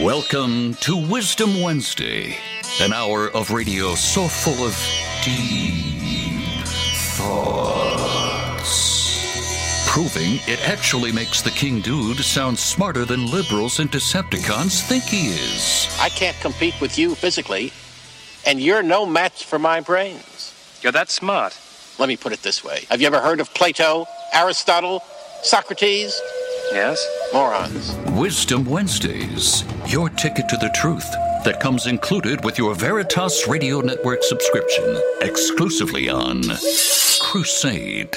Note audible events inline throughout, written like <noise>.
Welcome to Wisdom Wednesday, an hour of radio so full of deep thoughts. Proving it actually makes the King Dude sound smarter than liberals and Decepticons think he is. I can't compete with you physically, and you're no match for my brains. You're that smart. Let me put it this way Have you ever heard of Plato, Aristotle, Socrates? Yes? Morons. Wisdom Wednesdays, your ticket to the truth that comes included with your Veritas Radio Network subscription, exclusively on Crusade.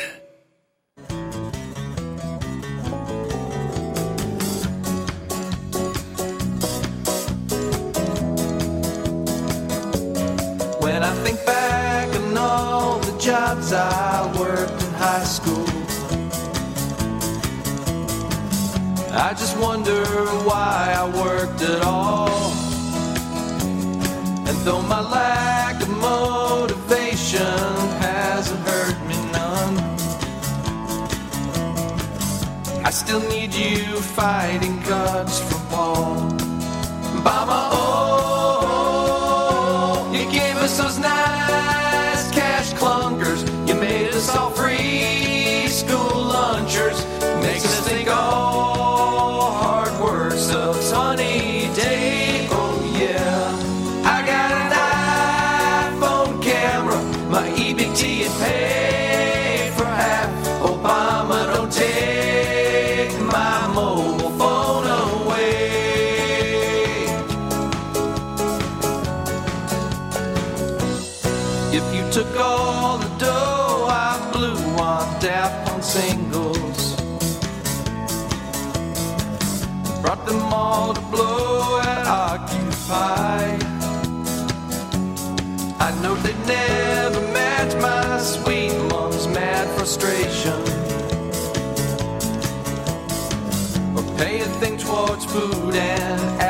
I just wonder why I worked at all. And though my lack of motivation hasn't hurt me none, I still need you fighting guts from Paul. Mama, oh, frustration. Or pay a thing towards food and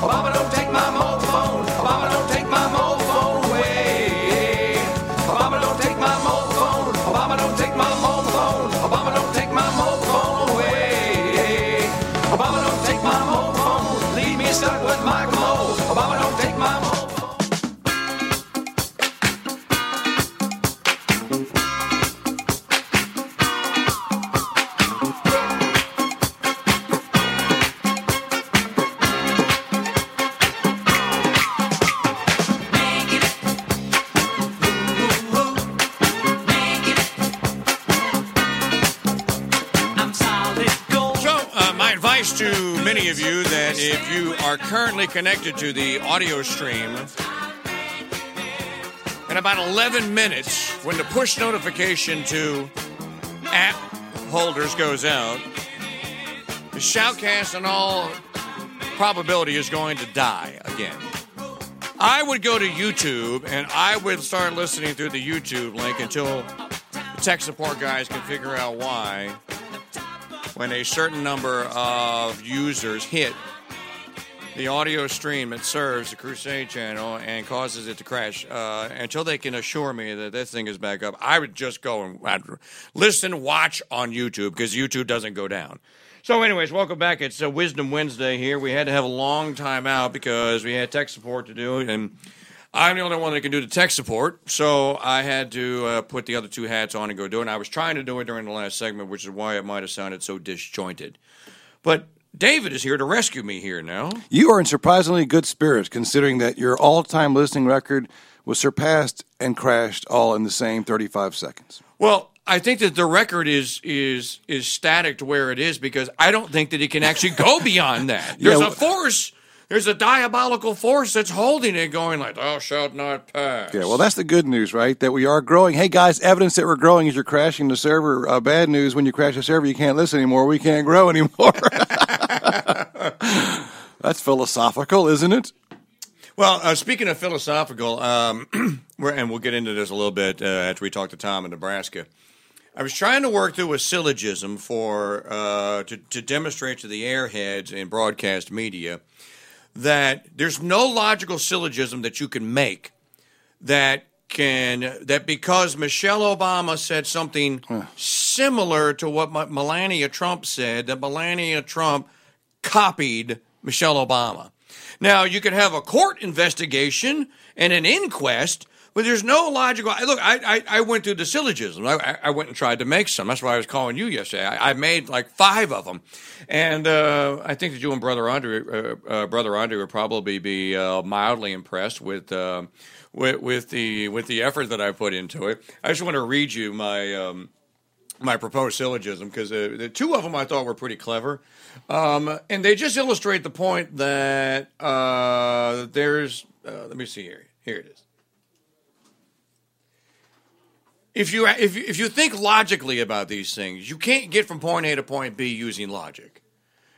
爸爸。Currently connected to the audio stream, in about 11 minutes, when the push notification to app holders goes out, the shoutcast in all probability is going to die again. I would go to YouTube and I would start listening through the YouTube link until the tech support guys can figure out why when a certain number of users hit the audio stream that serves the Crusade channel and causes it to crash, uh, until they can assure me that this thing is back up, I would just go and I'd listen, watch on YouTube because YouTube doesn't go down. So, anyways, welcome back. It's uh, Wisdom Wednesday here. We had to have a long time out because we had tech support to do, and I'm the only one that can do the tech support, so I had to uh, put the other two hats on and go do it. And I was trying to do it during the last segment, which is why it might have sounded so disjointed. But David is here to rescue me here now. You are in surprisingly good spirits, considering that your all-time listening record was surpassed and crashed all in the same 35 seconds. Well, I think that the record is is is static to where it is because I don't think that it can actually go <laughs> beyond that. There's Yeah, a force. There's a diabolical force that's holding it, going like, "Thou shalt not pass." Yeah, well, that's the good news, right? That we are growing. Hey, guys, evidence that we're growing is you're crashing the server. Uh, bad news: when you crash the server, you can't listen anymore. We can't grow <laughs> anymore. That's philosophical, isn't it? Well, uh, speaking of philosophical, um, <clears throat> we're, and we'll get into this a little bit uh, after we talk to Tom in Nebraska. I was trying to work through a syllogism for uh, to, to demonstrate to the airheads in broadcast media that there's no logical syllogism that you can make that can that because Michelle Obama said something similar to what Melania Trump said that Melania Trump copied Michelle Obama. Now you could have a court investigation and an inquest, but there's no logical. Look, I I, I went through the syllogism. I, I- I went and tried to make some. That's why I was calling you yesterday. I, I made like five of them, and uh, I think that you and brother Andre, uh, uh, brother Andre, would probably be uh, mildly impressed with. Uh, with, with the with the effort that I put into it, I just want to read you my um, my proposed syllogism because uh, the two of them I thought were pretty clever, um, and they just illustrate the point that uh, there's. Uh, let me see here. Here it is. If you if if you think logically about these things, you can't get from point A to point B using logic.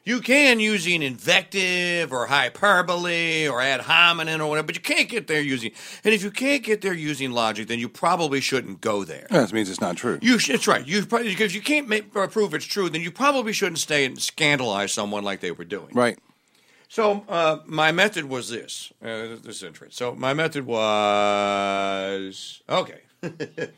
You can using invective or hyperbole or ad hominem or whatever, but you can't get there using. And if you can't get there using logic, then you probably shouldn't go there. That means it's not true. You that's right. You probably because you can't make, or prove it's true, then you probably shouldn't stay and scandalize someone like they were doing. Right. So uh, my method was this. Uh, this is interesting. So my method was okay. <laughs>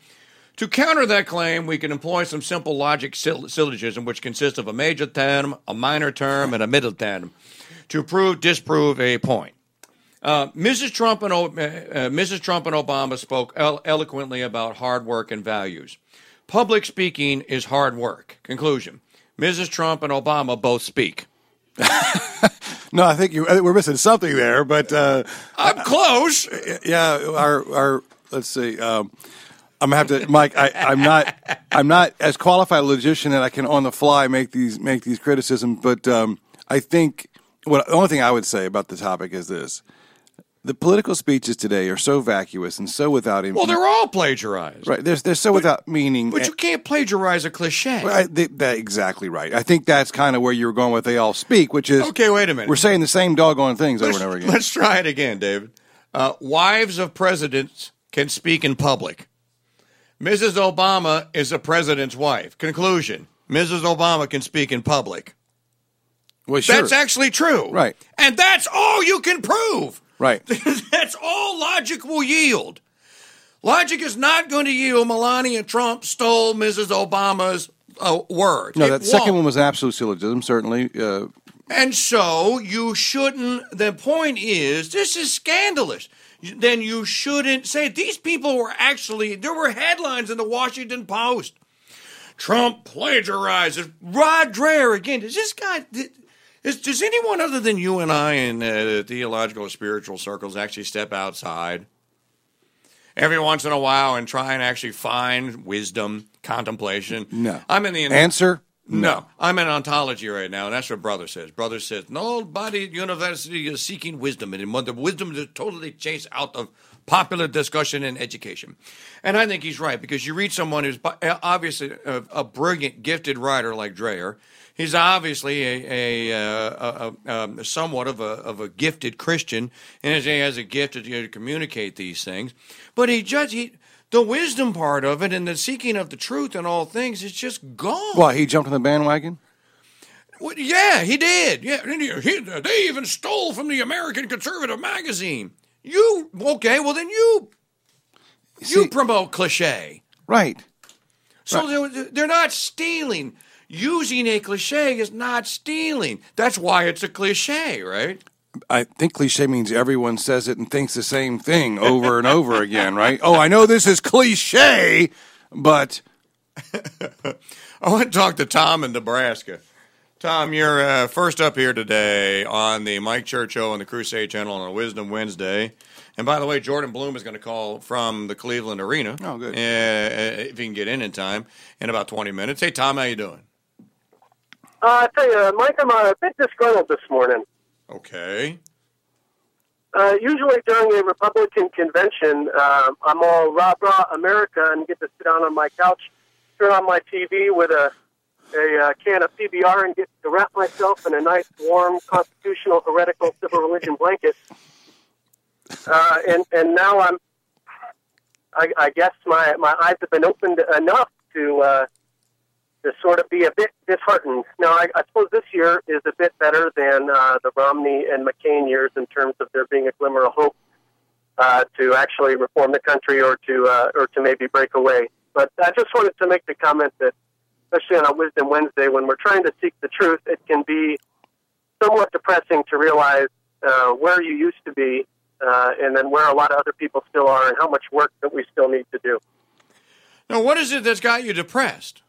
to counter that claim, we can employ some simple logic syll- syllogism, which consists of a major term, a minor term, and a middle term, to prove disprove a point. Uh, Mrs. Trump and O- uh, uh, Mrs. Trump and Obama spoke elo- eloquently about hard work and values. Public speaking is hard work. Conclusion: Mrs. Trump and Obama both speak. <laughs> No, I think you, I think we're missing something there, but uh, I'm close. yeah, our our let's see. Um, I'm gonna have to, Mike. I, I'm not. I'm not as qualified a logician that I can on the fly make these make these criticisms. But um, I think what the only thing I would say about the topic is this: the political speeches today are so vacuous and so without. Meaning. Well, they're all plagiarized. right. They're they're so without meaning. But you can't plagiarize a cliche. They, that exactly right. I think that's kind of where you were going with they all speak, which is Okay, wait a minute. We're saying the same doggone things over let's, and over again. let's try it again, David. Uh, wives of presidents can speak in public. Mrs. Obama is a president's wife. Conclusion: Mrs. Obama can speak in public. Well, sure. That's actually true. Right. And that's all you can prove. right. <laughs> That's all logic will yield. Logic is not going to yield Melania Trump stole Mrs. Obama's uh, word. No, It that second won't. one was absolute syllogism. Certainly, uh, And so you shouldn't. The point is, this is scandalous. Then you shouldn't say these people were actually. There were headlines in the Washington Post. Trump plagiarizes. Rod Dreher again. Does this guy? Is, does anyone other than you and I in uh, theological or spiritual circles actually step outside every once in a while and try and actually find wisdom, contemplation? no. I'm in the answer. No, I'm in ontology right now, and that's what Brother says. Brother says nobody at university is seeking wisdom anymore. The wisdom is totally chased out of popular discussion and education. And I think he's right because you read someone who's obviously a, a brilliant, gifted writer like Dreher. He's obviously a, a, uh, a, um, somewhat of a, of a gifted Christian, and he has a gift to, you know, to communicate these things. But he judge he, the wisdom part of it and the seeking of the truth in all things is just gone. Why he jumped on the bandwagon? Well, yeah, he did. Yeah, and he, he, they even stole from the American Conservative magazine. You okay? Well, then you you promote cliche. Right. So they're, they're not stealing. Using a cliche is not stealing. That's why it's a cliche, right? I think cliche means everyone says it and thinks the same thing over and over again, right? Oh, I know this is cliche, but <laughs> I want to talk to Tom in Nebraska. Tom, you're uh, first up here today on the Mike Church Show on the Crusade Channel on a Wisdom Wednesday. And by the way, Jordan Bloom is going to call from the Cleveland Arena. Oh, good. Uh, if he can get in in time in about 20 minutes. Hey, Tom, how you doing? Uh, I tell you, Mike, I'm a bit disgruntled this morning. Okay. Uh, usually during a Republican convention, uh, I'm all rah rah America and get to sit down on my couch, turn on my TV with a a uh, can of PBR and get to wrap myself in a nice, warm, constitutional, heretical, civil religion blanket. Uh, and and now I'm, I, I guess my my eyes have been opened enough to uh, to sort of be a bit disheartened. Now, I, I suppose this year is a bit better than uh, the Romney and McCain years in terms of there being a glimmer of hope uh, to actually reform the country or to uh, or to maybe break away. But I just wanted to make the comment that, especially on a Wisdom Wednesday, when we're trying to seek the truth, it can be somewhat depressing to realize uh, where you used to be uh, and then where a lot of other people still are and how much work that we still need to do. Now, what is it that's got you depressed?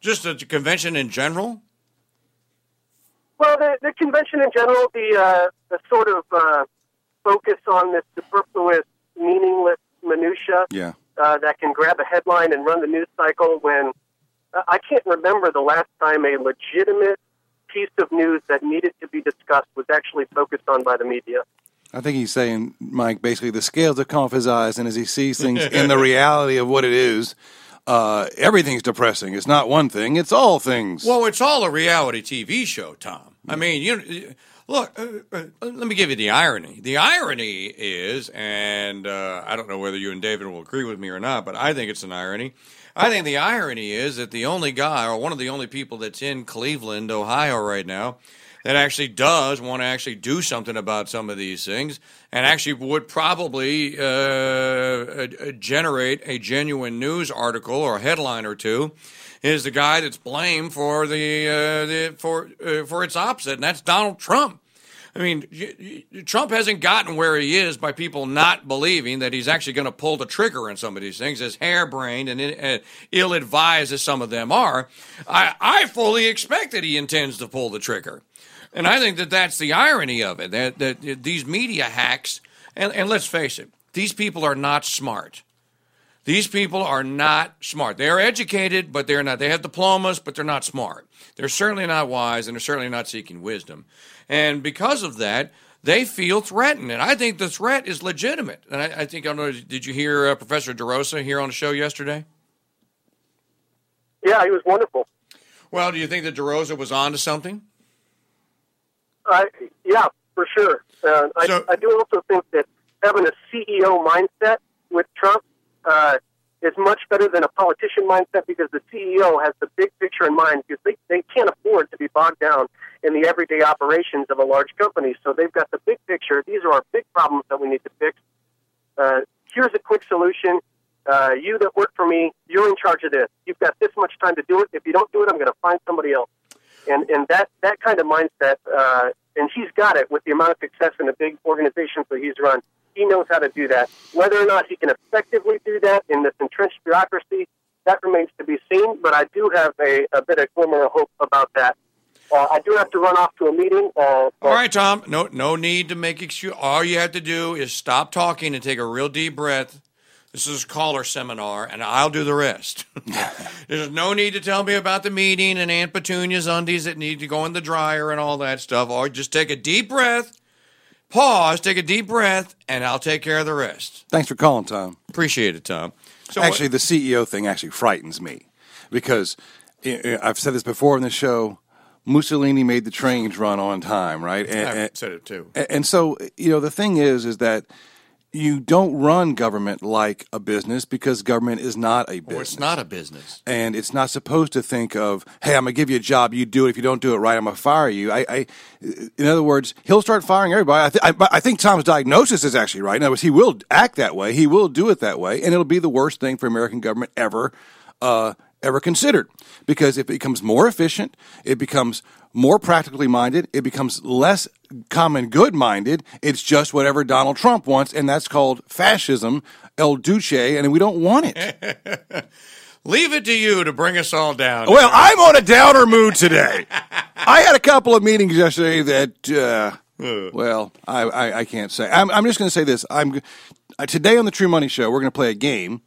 Just the convention in general? Well, the, the convention in general, the, uh, the sort of uh, focus on this superfluous, meaningless minutia Yeah. uh, that can grab a headline and run the news cycle when uh, I can't remember the last time a legitimate piece of news that needed to be discussed was actually focused on by the media. I think he's saying, Mike, basically the scales have come off his eyes, and as he sees things in the reality of what it is, uh, everything's depressing. It's not one thing; it's all things. Well, it's all a reality TV show, Tom. I mean, you look. Uh, uh, let me give you the irony. The irony is, and uh, I don't know whether you and David will agree with me or not, but I think it's an irony. I think the irony is that the only guy, or one of the only people that's in Cleveland, Ohio, right now, that actually does want to actually do something about some of these things, and actually would probably uh, generate a genuine news article or a headline or two, is the guy that's blamed for the, uh, the for uh, for its opposite, and that's Donald Trump. I mean, Trump hasn't gotten where he is by people not believing that he's actually going to pull the trigger on some of these things, as harebrained and ill advised as some of them are. I, I fully expect that he intends to pull the trigger. And I think that that's the irony of it that, that these media hacks, and, and let's face it, these people are not smart. These people are not smart. They are educated, but they're not. They have diplomas, but they're not smart. They're certainly not wise, and they're certainly not seeking wisdom. And because of that, they feel threatened. And I think the threat is legitimate. And I, I think, I don't know, did you hear uh, Professor DeRosa here on the show yesterday? Yeah, he was wonderful. Well, do you think that DeRosa was on to something? I yeah, for sure. Uh, I, I do also think that having a CEO mindset with Trump uh, is much better than a politician mindset because the CEO has the big picture in mind because they, they can't afford to be bogged down in the everyday operations of a large company. So they've got the big picture. These are our big problems that we need to fix. Uh, here's a quick solution. Uh, you that work for me, you're in charge of this. You've got this much time to do it. If you don't do it, I'm going to find somebody else and and that that kind of mindset, uh, and he's got it with the amount of success in the big organizations that he's run. He knows how to do that. Whether or not he can effectively do that in this entrenched bureaucracy, that remains to be seen. But I do have a, a bit of glimmer of hope about that. Uh, I do have to run off to a meeting. Uh, All right, Tom. No, no need to make excuse. All you have to do is stop talking and take a real deep breath. This is a caller seminar, and I'll do the rest. <laughs> There's no need to tell me about the meeting and Aunt Petunia's undies that need to go in the dryer and all that stuff. Or just take a deep breath, pause, take a deep breath, and I'll take care of the rest. Thanks for calling, Tom. Appreciate it, Tom. So actually, the CEO thing actually frightens me because uh, I've said this before in the show. Mussolini made the trains run on time, right? And, I said it too. and- and so, you know, the thing is, is that you don't run government like a business because government is not a business. Or it's not a business. and it's not supposed to think of, "Hey, I'm gonna give you a job. You do it. If you don't do it right, I'm gonna fire you." I, I in other words, he'll start firing everybody. I, th- I, I think Tom's diagnosis is actually right. In other words, he will act that way. He will do it that way, and it'll be the worst thing for American government ever, uh, ever considered. Because it becomes more efficient, it becomes more practically minded, it becomes less common good minded. It's just whatever Donald Trump wants, and that's called fascism, El Duce, and we don't want it. <laughs> leave it to you to bring us all down. Well, I'm on a downer mood today. <laughs> I had a couple of meetings yesterday that, uh, well, I, I, I can't say. I'm, I'm just going to say this. I'm uh, today on the True Money Show. We're going to play a game.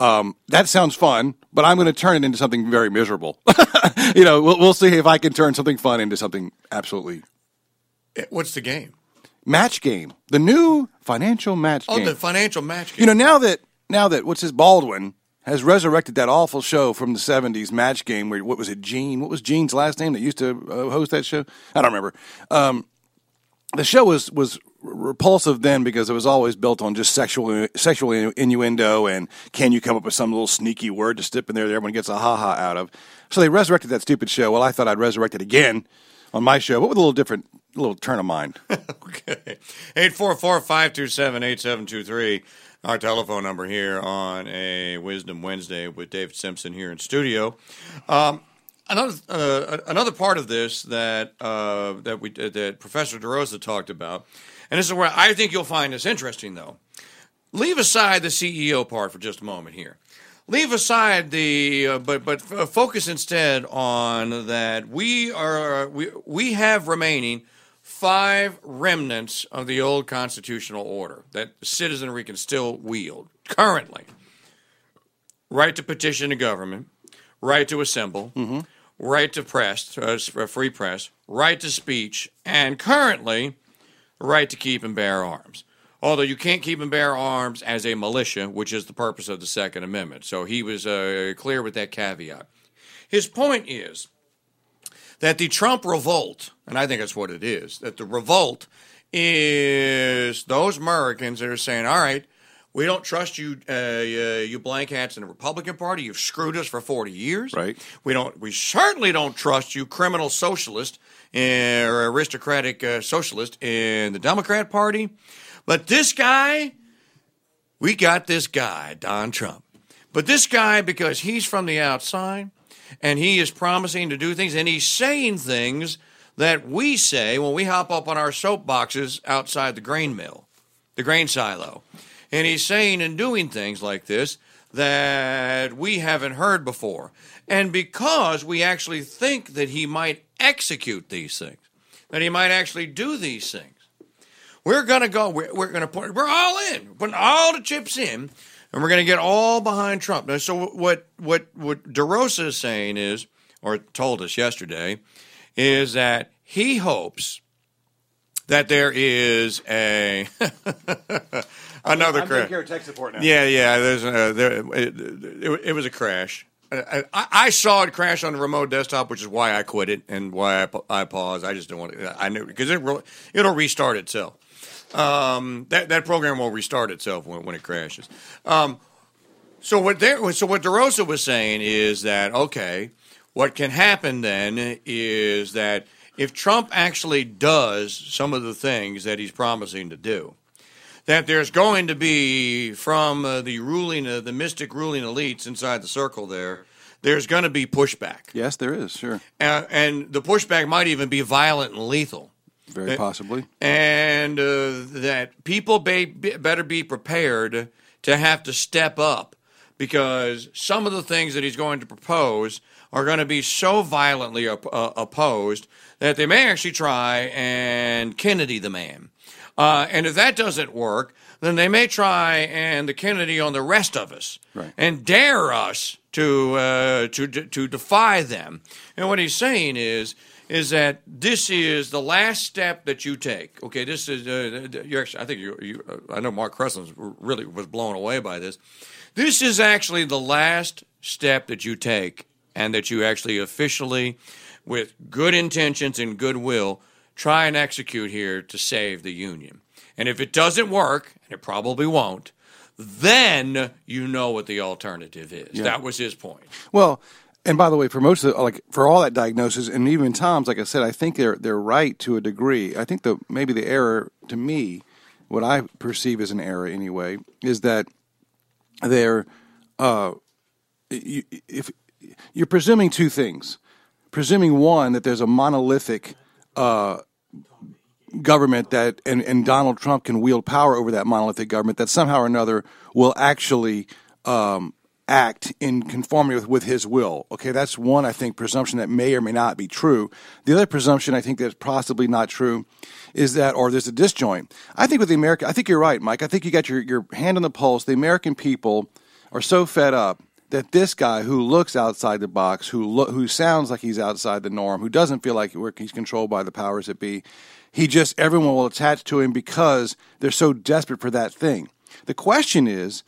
Um, that sounds fun, but I'm going to turn it into something very miserable. <laughs> you know, we'll, we'll see if I can turn something fun into something absolutely What's the game? match game. The new financial match Oh, game. the financial match game. You know, now that now that what's his Baldwin has resurrected that awful show from the '70s, Match Game. Where what was it, Gene? What was Gene's last name that used to uh, host that show? I don't remember. Um, the show was was repulsive then because it was always built on just sexual sexual innuendo and can you come up with some little sneaky word to slip in there that everyone gets a ha ha out of. So they resurrected that stupid show. Well, I thought I'd resurrect it again on my show, but with a little different, little turn of mind. <laughs> Okay. 844-527-8723. Our telephone number here on a Wisdom Wednesday with David Simpson here in studio. Um, another uh, another part of this that uh, that we that Professor DeRosa talked about, and this is where I think you'll find this interesting though. Leave aside the CEO part for just a moment here. Leave aside the uh, but but f- focus instead on that we are we we have remaining five remnants of the old constitutional order that citizenry can still wield currently. Right to petition the government, right to assemble, right to press, uh, uh, free press, right to speech, and currently, right to keep and bear arms. Although you can't keep and bear arms as a militia, which is the purpose of the Second Amendment. So he was uh, clear with that caveat. His point is that the Trump revolt, and I think that's what it is, that the revolt is those Americans that are saying, all right, we don't trust you, uh, uh, you blank hats in the Republican Party. You've screwed us for 40 years. Right. We don't. We certainly don't trust you, criminal socialist or aristocratic uh, socialist in the Democrat Party. But this guy, we got this guy, Don Trump. But this guy, because he's from the outside and he is promising to do things and he's saying things that we say when we hop up on our soapboxes outside the grain mill, the grain silo. And he's saying and doing things like this that we haven't heard before. And because we actually think that he might execute these things, that he might actually do these things, we're gonna go. We're, we're gonna put. We're all in. We're putting all the chips in, and we're gonna get all behind Trump. Now, so what? What? What DeRosa is saying is, or told us yesterday, is that he hopes that there is a <laughs> another crash. of tech support now. Yeah, yeah. There's a, there, it, it, it was a crash. I, I, saw it crash on the remote desktop, which is why I quit it and why I, I paused. I just don't want to. I knew because it will, it'll restart itself. Um, that that program will restart itself when, when it crashes. Um, so what there, so what DeRosa was saying is that okay, what can happen then is that if Trump actually does some of the things that he's promising to do, that there's going to be from uh, the ruling, uh, the mystic ruling elites inside the circle there. There's going to be pushback, Yes, there is. Sure, uh, and the pushback might even be violent and lethal very possibly. and uh, that people be, be, better be prepared to have to step up because some of the things that he's going to propose are going to be so violently op- uh, opposed that they may actually try and Kennedy the man. Uh, and if that doesn't work, then they may try and the Kennedy on the rest of us Right. and dare us to uh, to to defy them. And what he's saying is is that this is the last step that you take. Okay, this is uh, you're actually, I think you, you uh, I know Mark Cresslin really was blown away by this. This is actually the last step that you take, and that you actually officially, with good intentions and goodwill, try and execute here to save the union. And if it doesn't work, and it probably won't, then you know what the alternative is. That was his point. Well, and by the way, for most of the, like for all that diagnosis, and even Tom's, like I said, I think they're they're right to a degree. I think the maybe the error to me, what I perceive as an error anyway, is that they're uh, you, if you're presuming two things, presuming one that there's a monolithic government that and, and Donald Trump can wield power over that monolithic government that somehow or another will actually um, act in conformity with, with his will. Okay, that's one, I think, presumption that may or may not be true. The other presumption I think that's possibly not true is that, or there's a disjoint. I think with the American, I think you're right, Mike. I think you got your, your hand on the pulse. The American people are so fed up that this guy who looks outside the box, who lo- who sounds like he's outside the norm, who doesn't feel like he's controlled by the powers that be, he just everyone will attach to him because they're so desperate for that thing. The question is,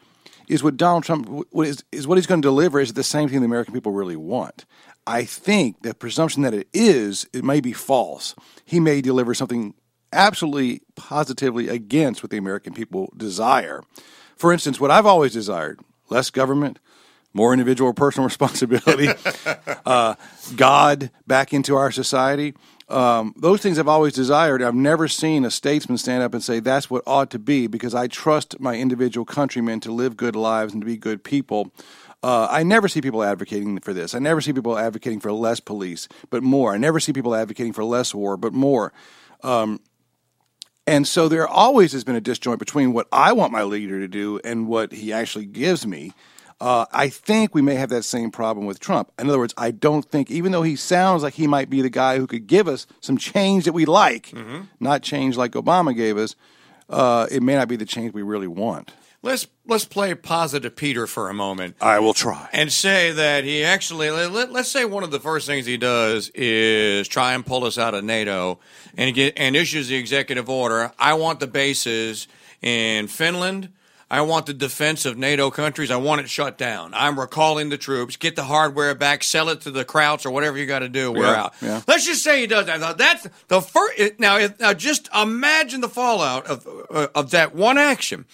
is what Donald Trump what is, is what he's going to deliver is it the same thing the American people really want? I think the presumption that it is, it may be false. He may deliver something absolutely positively against what the American people desire. For instance, what I've always desired less government, more individual personal <laughs> responsibility, <laughs> uh, God back into our society. Um, those things I've always desired. I've never seen a statesman stand up and say that's what ought to be because I trust my individual countrymen to live good lives and to be good people. Uh, I never see people advocating for this. I never see people advocating for less police, but more. I never see people advocating for less war, but more. Um, and so there always has been a disjoint between what I want my leader to do and what he actually gives me. Uh, I think we may have that same problem with Trump. In other words, I don't think, even though he sounds like he might be the guy who could give us some change that we like, mm-hmm. not change like Obama gave us, uh, it may not be the change we really want. Let's let's play positive Peter for a moment. I will try and say that he actually let, us say one of the first things he does is try and pull us out of NATO and get and issues the executive order. I want the bases in Finland. I want the defense of NATO countries. I want it shut down. I'm recalling the troops. Get the hardware back. Sell it to the Krauts or whatever you got to do. We're yeah, out. Yeah. Let's just say he does that. Now, that's the first. Now, now, just imagine the fallout of uh, of that one action.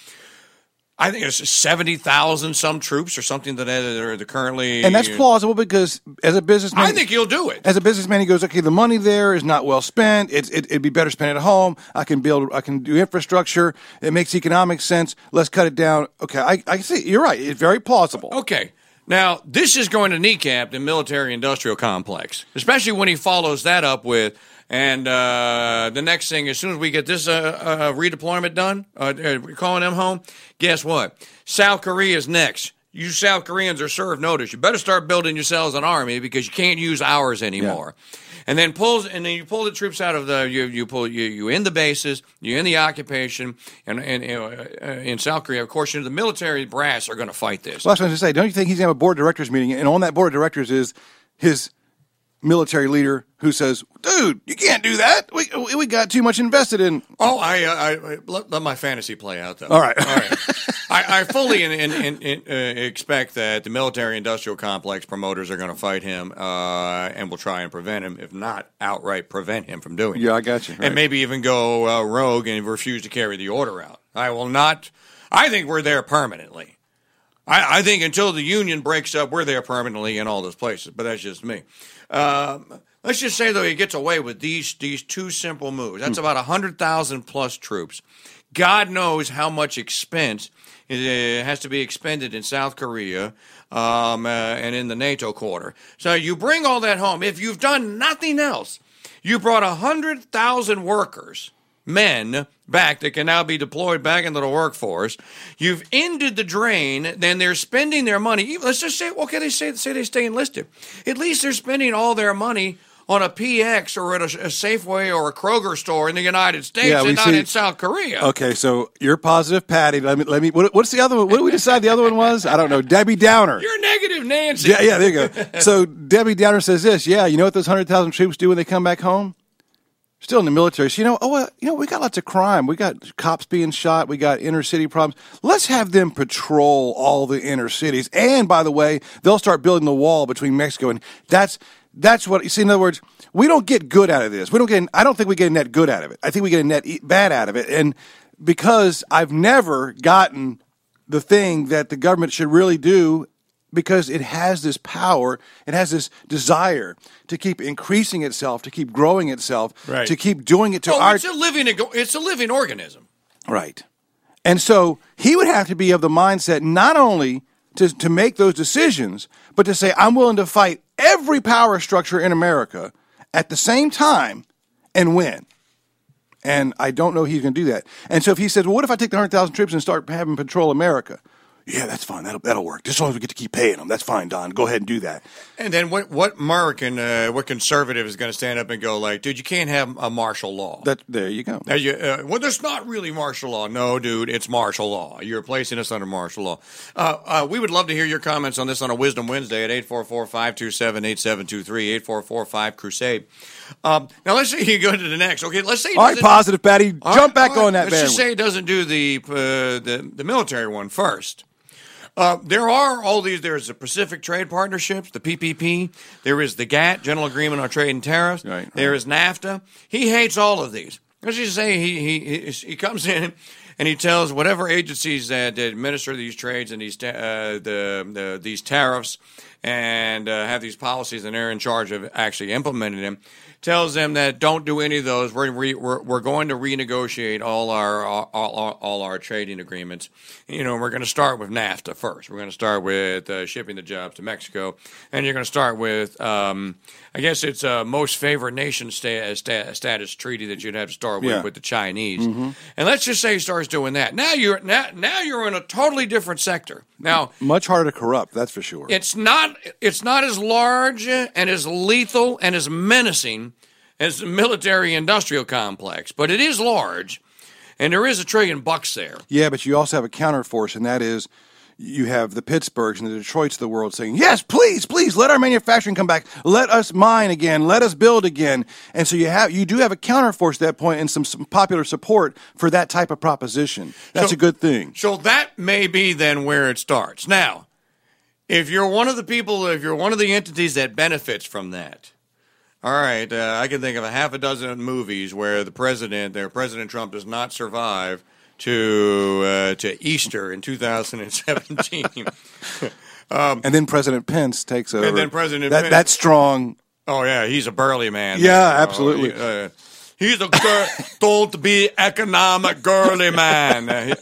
I think it's seventy thousand some troops or something that are currently, and that's plausible because as a businessman, I think he'll do it. As a businessman, he goes, okay, the money there is not well spent. It's, it, would be better spent at home. I can build, I can do infrastructure. It makes economic sense. Let's cut it down. Okay, I, I see. You're right. It's very plausible. Okay. Now, this is going to kneecap the military industrial complex, especially when he follows that up with and uh, the next thing, as soon as we get this uh, uh, redeployment done, uh, calling them home, guess what? South Korea is next. You South Koreans are served notice. You better start building yourselves an army because you can't use ours anymore. Yeah. And then pulls, and then you pull the troops out of the you you pull you you in the bases, you in the occupation, and and uh, in South Korea, of course, you know, the military brass are going to fight this. Well, I was going to say, don't you think he's going to have a board of directors meeting, and on that board of directors is his military leader who says, "Dude, you can't do that. We we got too much invested in." Oh, I, I, I let, let, my fantasy play out though. All right, all right. <laughs> I, I, fully in, in, in, uh, expect that the military-industrial complex promoters are going to fight him uh, and will try and prevent him, if not outright prevent him from doing yeah, it. I got you. Right. And maybe even go uh, rogue and refuse to carry the order out. I will not. I think we're there permanently. I, I think until the union breaks up, we're there permanently in all those places. But that's just me. Um, let's just say though he gets away with these these two simple moves. That's hmm. about hundred thousand plus troops. God knows how much expense uh, has to be expended in South Korea um, uh, and in the NATO quarter. So you bring all that home. If you've done nothing else, you brought hundred thousand workers men back that can now be deployed back into the workforce. You've ended the drain. Then they're spending their money. Let's just say, okay, they say say they stay enlisted. At least they're spending all their money on a PX or at a, a, Safeway or a Kroger store in the United States yeah, and not see, in South Korea. Okay, so you're positive, Patty. Let me let me. What, what's the other one? What did we decide the other one was? I don't know. Debbie Downer. You're negative, Nancy. Yeah, yeah. There you go. so Debbie Downer says this. Yeah, you know what those hundred thousand troops do when they come back home? Still in the military. So, you know, oh, you know, we got lots of crime. We got cops being shot. We got inner city problems. Let's have them patrol all the inner cities. And by the way, they'll start building the wall between Mexico and that's that's what you see. In other words, we don't get good out of this. We don't get. I don't think we get a net good out of it. I think we get a net bad out of it. And because I've never gotten the thing that the government should really do because it has this power, it has this desire to keep increasing itself, to keep growing itself, right. to keep doing it to oh, our. It's a living. It's a living organism. Right, and so he would have to be of the mindset not only to to make those decisions, but to say, "I'm willing to fight every power structure in America at the same time and win." And I don't know he's going to do that. And so if he says, "Well, what if I take the hundred thousand troops and start having patrol America?" Yeah, that's fine. That'll that'll work. Just as long as we get to keep paying them, that's fine, Don. Go ahead and do that. And then what? What American, uh, what conservative is going to stand up and go like, "Dude, you can't have a martial law." That there you go. Now you, uh, well, there's not really martial law. No, dude, it's martial law. You're placing us under martial law. Uh, uh, we would love to hear your comments on this on a Wisdom Wednesday at 844-527-8723, 844-5 Um, now, let's say <laughs> you go to the next. Okay, let's say... All right, positive, Patty. Jump right, back all on that Let's just say it doesn't do the, uh, the, the military one first. Uh, there are all these. There's the Pacific Trade Partnerships, the PPP. There is the GATT, General Agreement on Trade and Tariffs. Right, There is NAFTA. He hates all of these. Let's just say he he he, he comes in and he tells whatever agencies that, that administer these trades and these ta- uh, the, the these tariffs and uh, have these policies and they're in charge of actually implementing them. Tells them that don't do any of those. We're re, we're, we're going to renegotiate all our all, all, all our trading agreements. You know, we're going to start with NAFTA first. We're going to start with uh, shipping the jobs to Mexico, and you're going to start with um, I guess it's a most favored nation sta- sta- status treaty that you'd have to start with Yeah. with the Chinese. And let's just say he starts doing that. Now you're now, now you're in a totally different sector. Now Much harder to corrupt, that's for sure. it's not it's not as large and as lethal and as menacing as the military industrial complex, but it is large, and there is a trillion bucks there. Yeah, but you also have a counterforce, and that is you have the Pittsburghs and the Detroits of the world saying, "Yes, please, please, let our manufacturing come back. Let us mine again. Let us build again." And so you have you do have a counterforce at that point and some, some popular support for that type of proposition. That's So- a good thing. So that may be then where it starts. Now, if you're one of the people, if you're one of the entities that benefits from that, all right, uh, I can think of a half a dozen movies where the president, there, President Trump, does not survive to uh, to Easter in 2017. <laughs> And then President Pence takes over. And then President that, Pence- That's strong. oh yeah, he's a burly man. Yeah, Oh, absolutely. uh, he's a girl, don't be economic girly man. Uh,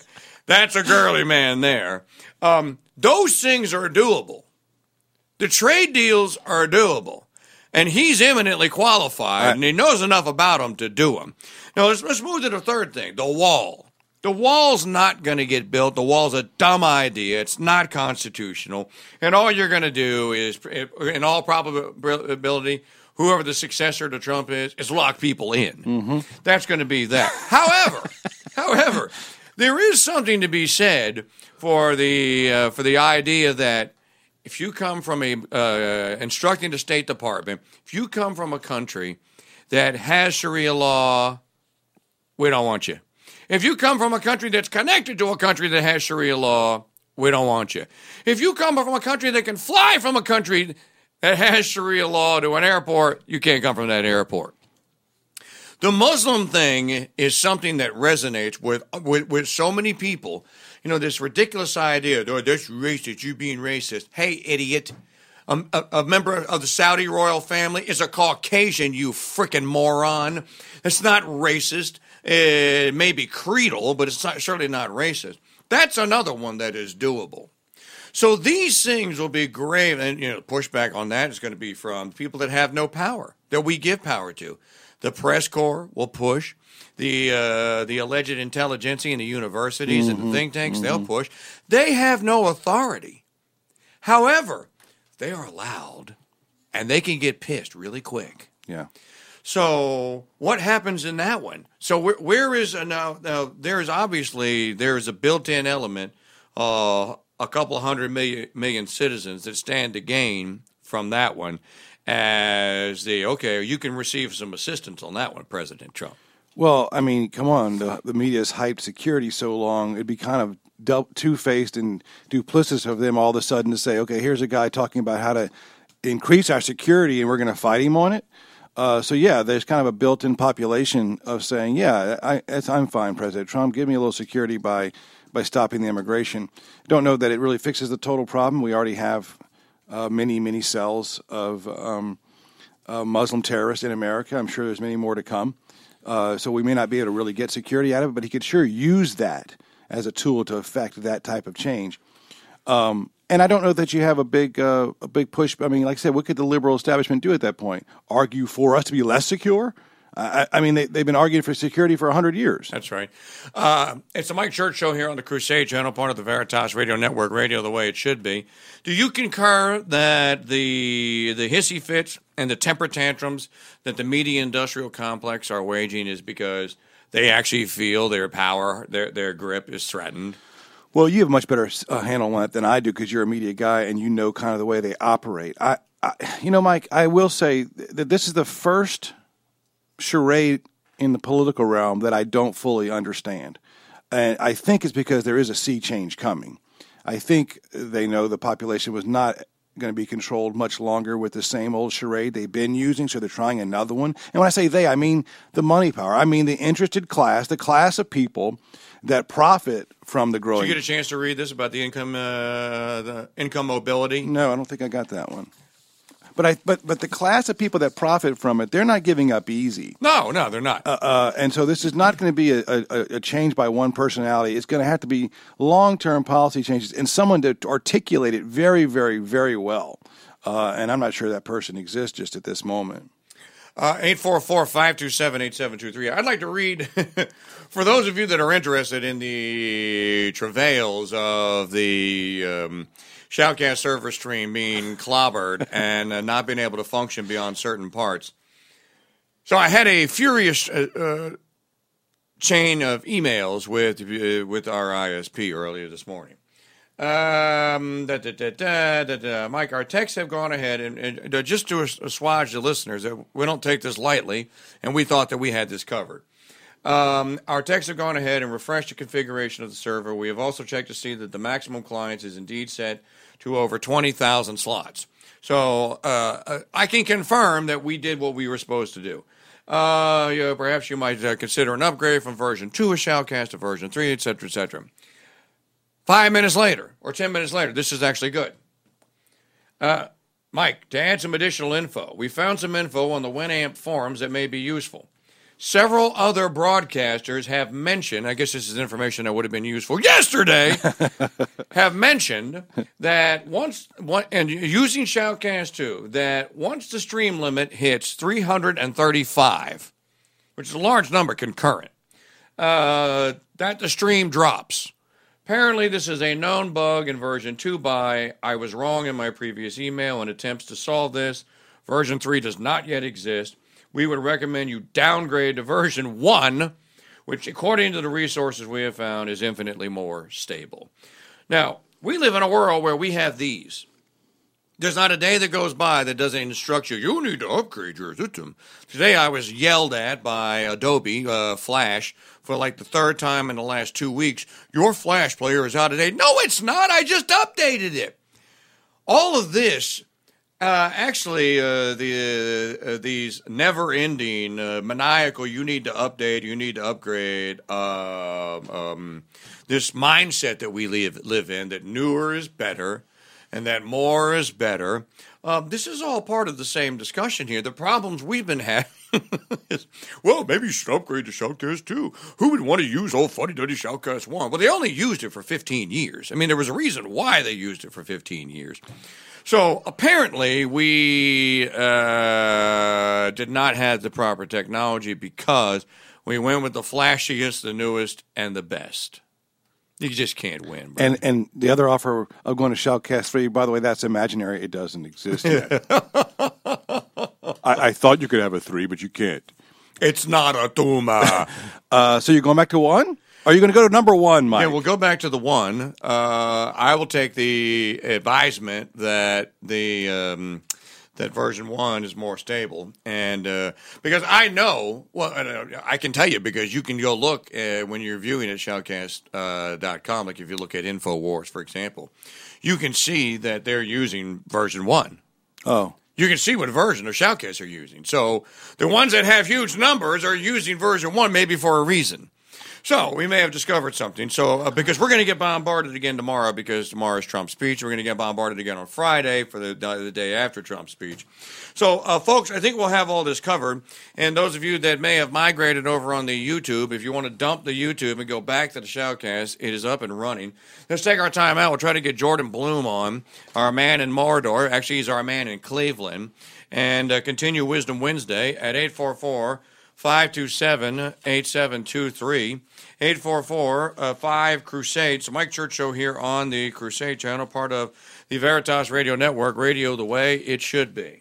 that's a girly man there. Um, those things are doable. The trade deals are doable. And he's eminently qualified, and he knows enough about them to do them. Now, let's, let's move to the third thing the wall. The wall's not going to get built. The wall's a dumb idea. It's not constitutional. And all you're going to do is, in all probability, whoever the successor to Trump is, is lock people in. That's going to be that. However, <laughs> however, there is something to be said for the uh, for the idea that if you come from a uh, instructing the State Department, if you come from a country that has Sharia law, we don't want you. If you come from a country that's connected to a country that has Sharia law, we don't want you. If you come from a country that can fly from a country that has Sharia law to an airport, you can't come from that airport. The Muslim thing is something that resonates with, with, with so many people. You know, this ridiculous idea, oh, that's racist, you being racist. Hey, idiot. A, a, a member of the Saudi royal family is a Caucasian, you frickin' moron. It's not racist. It may be creedal, but it's not, certainly not racist. That's another one that is doable. So these things will be grave, and you know, pushback on that is going to be from people that have no power that we give power to. The press corps will push. The uh, the alleged intelligentsia in the universities and the think tanks they'll push. They have no authority. However, they are allowed, and they can get pissed really quick. Yeah. So what happens in that one? So where, where is uh, now? Now there is obviously there is a built-in element, uh, a couple hundred million million citizens that stand to gain from that one, as the okay, you can receive some assistance on that one, President Trump. Well, I mean, come on. The, the media has hyped security so long, it'd be kind of two faced and duplicitous of them all of a sudden to say, okay, here's a guy talking about how to increase our security and we're going to fight him on it. Uh, so, yeah, there's kind of a built in population of saying, yeah, I, I'm fine, President Trump. Give me a little security by, by stopping the immigration. Don't know that it really fixes the total problem. We already have uh, many, many cells of um, uh, Muslim terrorists in America. I'm sure there's many more to come. Uh, so we may not be able to really get security out of it, but he could sure use that as a tool to affect that type of change. Um, and I don't know that you have a big uh, a big push. I mean, like I said, what could the liberal establishment do at that point? Argue for us to be less secure? I, I mean, they, they've been arguing for security for 100 years. That's right. Uh, it's the Mike Church Show here on the Crusade Channel, part of the Veritas Radio Network, radio the way it should be. Do you concur that the the hissy fits and the temper tantrums that the media industrial complex are waging is because they actually feel their power, their their grip is threatened? Well, you have a much better uh, handle on it than I do because you're a media guy and you know kind of the way they operate. I, I, you know, Mike, I will say that this is the first charade in the political realm that I don't fully understand. And I think it's because there is a sea change coming. I think they know the population was not going to be controlled much longer with the same old charade they've been using, so they're trying another one. And when I say they, I mean the money power. I mean the interested class, the class of people that profit from the growing. Did you get a chance to read this about the income uh, the income mobility? No, I don't think I got that one. But I but but the class of people that profit from it, they're not giving up easy. No, no, they're not. Uh, and so this is not going to be a, a, a change by one personality. It's going to have to be long term policy changes and someone to articulate it very, very, very well. Uh, and I'm not sure that person exists just at this moment. Uh, 844-527-8723. I'd like to read, <laughs> for those of you that are interested in the travails of the um, Shoutcast server stream being clobbered and uh, not being able to function beyond certain parts. So I had a furious uh, uh, chain of emails with uh, with our ISP earlier this morning. Um, da, da, da. Mike, our texts have gone ahead and, and uh, just to assuage the listeners, uh, we don't take this lightly, and we thought that we had this covered. Um, our techs have gone ahead and refreshed the configuration of the server. We have also checked to see that the maximum clients is indeed set to over 20,000 slots. So uh, I can confirm that we did what we were supposed to do. Uh, yeah, perhaps you might uh, consider an upgrade from version 2 of Shoutcast to version 3, et cetera, et cetera. Five minutes later, or 10 minutes later, this is actually good. Uh, Mike, to add some additional info, we found some info on the Winamp forums that may be useful. Several other broadcasters have mentioned, I guess this is information that would have been useful yesterday, <laughs> have mentioned that once, and using Shoutcast 2, that once the stream limit hits 335, which is a large number concurrent, uh, that the stream drops. Apparently, this is a known bug in version 2 by I was wrong in my previous email and attempts to solve this. Version 3 does not yet exist. We would recommend you downgrade to version 1, which, according to the resources we have found, is infinitely more stable. Now, we live in a world where we have these. There's not a day that goes by that doesn't instruct you, you need to upgrade your system. Today I was yelled at by Adobe uh, Flash for like the third time in the last two weeks. Your Flash player is out of date. No, it's not. I just updated it. All of this, uh, actually, uh, the uh, these never-ending uh, maniacal. You need to update. You need to upgrade. Um um, this mindset that we live live in that newer is better and that more is better. Um, this is all part of the same discussion here. The problems we've been having <laughs> is, well, maybe you should upgrade to Shoutcast 2. Who would want to use old fuddy duddy Shoutcast 1? Well, they only used it for 15 years. I mean, there was a reason why they used it for 15 years. So apparently, we uh, did not have the proper technology because we went with the flashiest, the newest, and the best. You just can't win. Bro. And and the other offer of going to Shoutcast 3, by the way, that's imaginary. It doesn't exist yet. <laughs> I, I thought you could have a 3, but you can't. it's not a tumor. <laughs> Uh, so you're going back to 1? Are you going to go to number 1, Mike? Yeah, we'll go back to the one. Uh, I will take the advisement that the um, that version one is more stable, and uh, because I know, well, uh, I can tell you because you can go look uh, when you're viewing at shoutcast.com. like if you look at Infowars, for example, you can see that they're using version one. oh. You can see what version of Shoutcast are using. So the ones that have huge numbers are using version one, maybe for a reason. So we may have discovered something. So uh, because we're going to get bombarded again tomorrow because tomorrow's Trump's speech, we're going to get bombarded again on Friday for the, the day after Trump's speech. So uh, folks, I think we'll have all this covered. And those of you that may have migrated over on the YouTube, if you want to dump the YouTube and go back to the Shoutcast, it is up and running. Let's take our time out. We'll try to get Jordan Bloom on, our man in Mordor. Actually, he's our man in Cleveland. And uh, continue Wisdom Wednesday at 844 527 8723. 844 5 uh, Crusade. So, Mike Church Show here on the Crusade channel, part of the Veritas Radio Network, radio the way it should be.